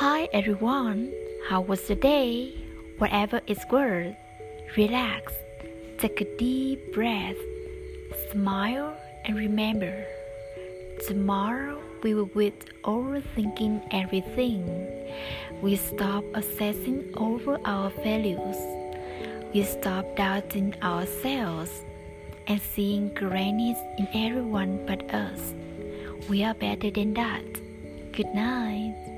Hi everyone. How was the day? Whatever it's worth, relax, take a deep breath, smile, and remember tomorrow we will quit overthinking everything. We stop assessing over our values. We stop doubting ourselves and seeing grannies in everyone but us. We are better than that. Good night.